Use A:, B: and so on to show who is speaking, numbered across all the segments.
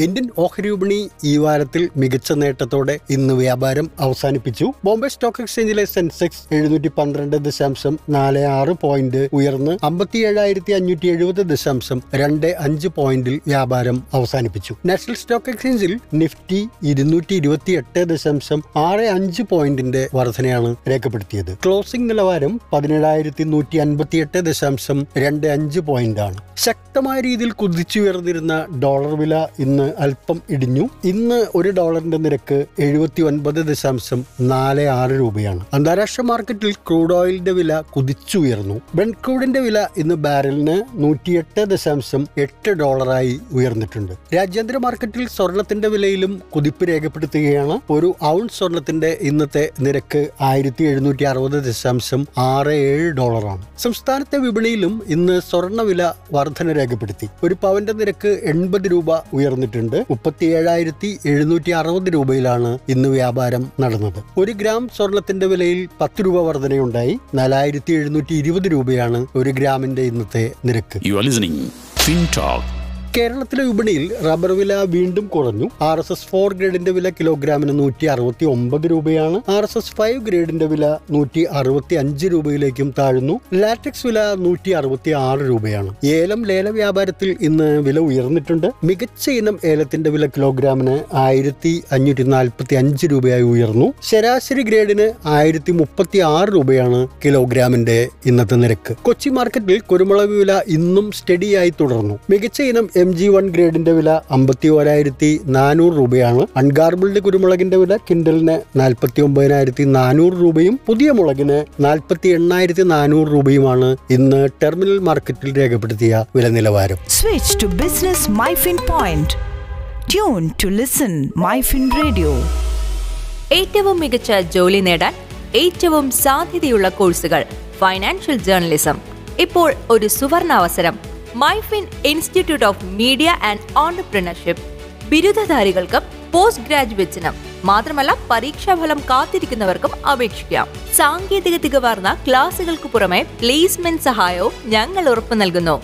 A: Indian ഓഹരി വിപണി ഈ വാരത്തിൽ മികച്ച നേട്ടത്തോടെ ഇന്ന് വ്യാപാരം അവസാനിപ്പിച്ചു. ബോംബെ സ്റ്റോക്ക് എക്സ്ചേഞ്ചിലെ സെൻസെക്സ് എഴുന്നൂറ്റി പന്ത്രണ്ട് ദശാംശം നാല് ആറ് പോയിന്റ് ഉയർന്ന് അമ്പത്തി ഏഴായിരത്തി അഞ്ഞൂറ്റി എഴുപത് ദശാംശം രണ്ട് അഞ്ച് പോയിന്റിൽ വ്യാപാരം അവസാനിപ്പിച്ചു. നാഷണൽ സ്റ്റോക്ക് എക്സ്ചേഞ്ചിൽ നിഫ്റ്റി ഇരുന്നൂറ്റി ഇരുപത്തി എട്ട് ദശാംശം ആറ് അഞ്ച് പോയിന്റിന്റെ വർധനയാണ് രേഖപ്പെടുത്തിയത്. ക്ലോസിംഗ് നിലവാരം പതിനേഴായിരത്തി നൂറ്റി അൻപത്തി എട്ട് ദശാംശം രണ്ട് അഞ്ച് പോയിന്റാണ് ശക്തമായ രീതിയിൽ കുതിച്ചുയർന്നിരുന്ന ഡോളർ വില ഇന്ന് അല്പം ഇടിഞ്ഞു. ഇന്ന് ഒരു ഡോളറിന്റെ നിരക്ക് എഴുപത്തി ഒൻപത് ദശാംശം നാല് ആറ് രൂപയാണ്. അന്താരാഷ്ട്ര മാർക്കറ്റിൽ ക്രൂഡ് ഓയിലിന്റെ വില കുതിച്ചുയർന്നു. ബ്രണ്ട് ക്രൂഡിന്റെ വില ഇന്ന് ബാരലിന് നൂറ്റിയെട്ട് ദശാംശം എട്ട് ഡോളറായി ഉയർന്നിട്ടുണ്ട്. രാജ്യാന്തര മാർക്കറ്റിൽ സ്വർണത്തിന്റെ വിലയിലും കുതിപ്പ് രേഖപ്പെടുത്തുകയാണ്. ഒരു ഔൺസ് സ്വർണത്തിന്റെ ഇന്നത്തെ നിരക്ക് ആയിരത്തി എഴുന്നൂറ്റി അറുപത് ദശാംശം ആറ് ഏഴ് ഡോളറാണ്. സംസ്ഥാനത്തെ വിപണിയിലും ഇന്ന് സ്വർണവില വർധന രേഖപ്പെടുത്തി. ഒരു പവന്റെ നിരക്ക് എൺപത് രൂപ ഉയർന്നിട്ടുണ്ട്. മുപ്പത്തി ഏഴായിരത്തി എഴുന്നൂറ്റി അറുപത് രൂപയിലാണ് ഇന്ന് വ്യാപാരം നടന്നത്. ഒരു ഗ്രാം സ്വർണത്തിന്റെ വിലയിൽ പത്ത് രൂപ വർധനയുണ്ടായി. നാലായിരത്തി എഴുന്നൂറ്റി ഇരുപത് രൂപയാണ് ഒരു ഗ്രാമിന്റെ ഇന്നത്തെ നിരക്ക്.
B: യു ആർ ലിസണിംഗ് ഫിൻടോക്ക്
A: കേരളത്തിലെ വിപണിയിൽ റബ്ബർ വില വീണ്ടും കുറഞ്ഞു. ആർ എസ് എസ് ഫോർ ഗ്രേഡിന്റെ വില കിലോഗ്രാമിന് നൂറ്റി അറുപത്തി ഒമ്പത് രൂപയാണ്. ആർ എസ് എസ് ഫൈവ് ഗ്രേഡിന്റെ വില നൂറ്റി അറുപത്തി അഞ്ച് രൂപയിലേക്കും താഴ്ന്നു. ലാറ്റക്സ് വില നൂറ്റി അറുപത്തി ആറ് രൂപയാണ്. ഏലം ലേല വ്യാപാരത്തിൽ ഇന്ന് വില ഉയർന്നിട്ടുണ്ട്. മികച്ച ഇനം ഏലത്തിന്റെ വില കിലോഗ്രാമിന് ആയിരത്തി അഞ്ഞൂറ്റി നാൽപ്പത്തി അഞ്ച് രൂപയായി ഉയർന്നു. ശരാശരി ഗ്രേഡിന് ആയിരത്തി മുപ്പത്തി ആറ് രൂപയാണ് കിലോഗ്രാമിന്റെ ഇന്നത്തെ നിരക്ക്. കൊച്ചി മാർക്കറ്റിൽ കുരുമുളക് വില ഇന്നും സ്റ്റഡിയായി തുടർന്നു. മികച്ച ഇനം എം ജി വൺ ഗ്രേഡിന്റെ വില അമ്പത്തി ഓരായിരത്തി നാനൂറ് രൂപയാണ്. അൺഗാർബിൾഡ് കുരുമുളകിന്റെ വില കിൻഡലിന് നാൽപ്പത്തി ഒമ്പതിനായിരത്തി നാനൂറ് രൂപയും പുതിയ മുളകിന് നാൽപ്പത്തി എണ്ണായിരത്തി നാനൂറ് രൂപയുമാണ് ഇന്ന് ടെർമിനൽ മാർക്കറ്റിൽ രേഖപ്പെടുത്തിയ വില നിലവാരം
C: switch to business My Fin point tune to listen My Fin radio
D: ഏറ്റവും മികച്ച ജോലി നേടാൻ ഏറ്റവും സാധ്യതയുള്ള കോഴ്സുകൾ ഫൈനാൻഷ്യൽ ജേർണലിസം ഇപ്പോൾ ഒരു സുവർണാവസരം. MyFin institute of media and entrepreneurship. ബിരുദധാരികൾക്കും post ഗ്രാജുവേറ്റ്സിനും മാത്രമല്ല പരീക്ഷാഫലം കാത്തിരിക്കുന്നവർക്കും അപേക്ഷിക്കാം. സാങ്കേതിക തികവാർന്ന ക്ലാസുകൾക്ക് പുറമെ പ്ലേസ്മെന്റ് സഹായവും ഞങ്ങൾ ഉറപ്പു നൽകുന്നു.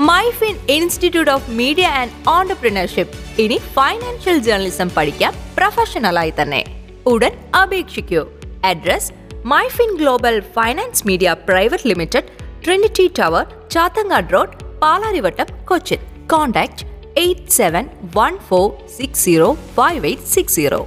D: MyFin institute of media and entrepreneurship. ഇനി ഫൈനാൻഷ്യൽ ജേർണലിസം പഠിക്കാം പ്രൊഫഷണലായി തന്നെ. ഉടൻ അപേക്ഷിക്കൂ. Address MyFin global finance media private limited Trinity tower Chathangad road Palarivattom Cochin. Contact eight seven one four six zero five eight six zero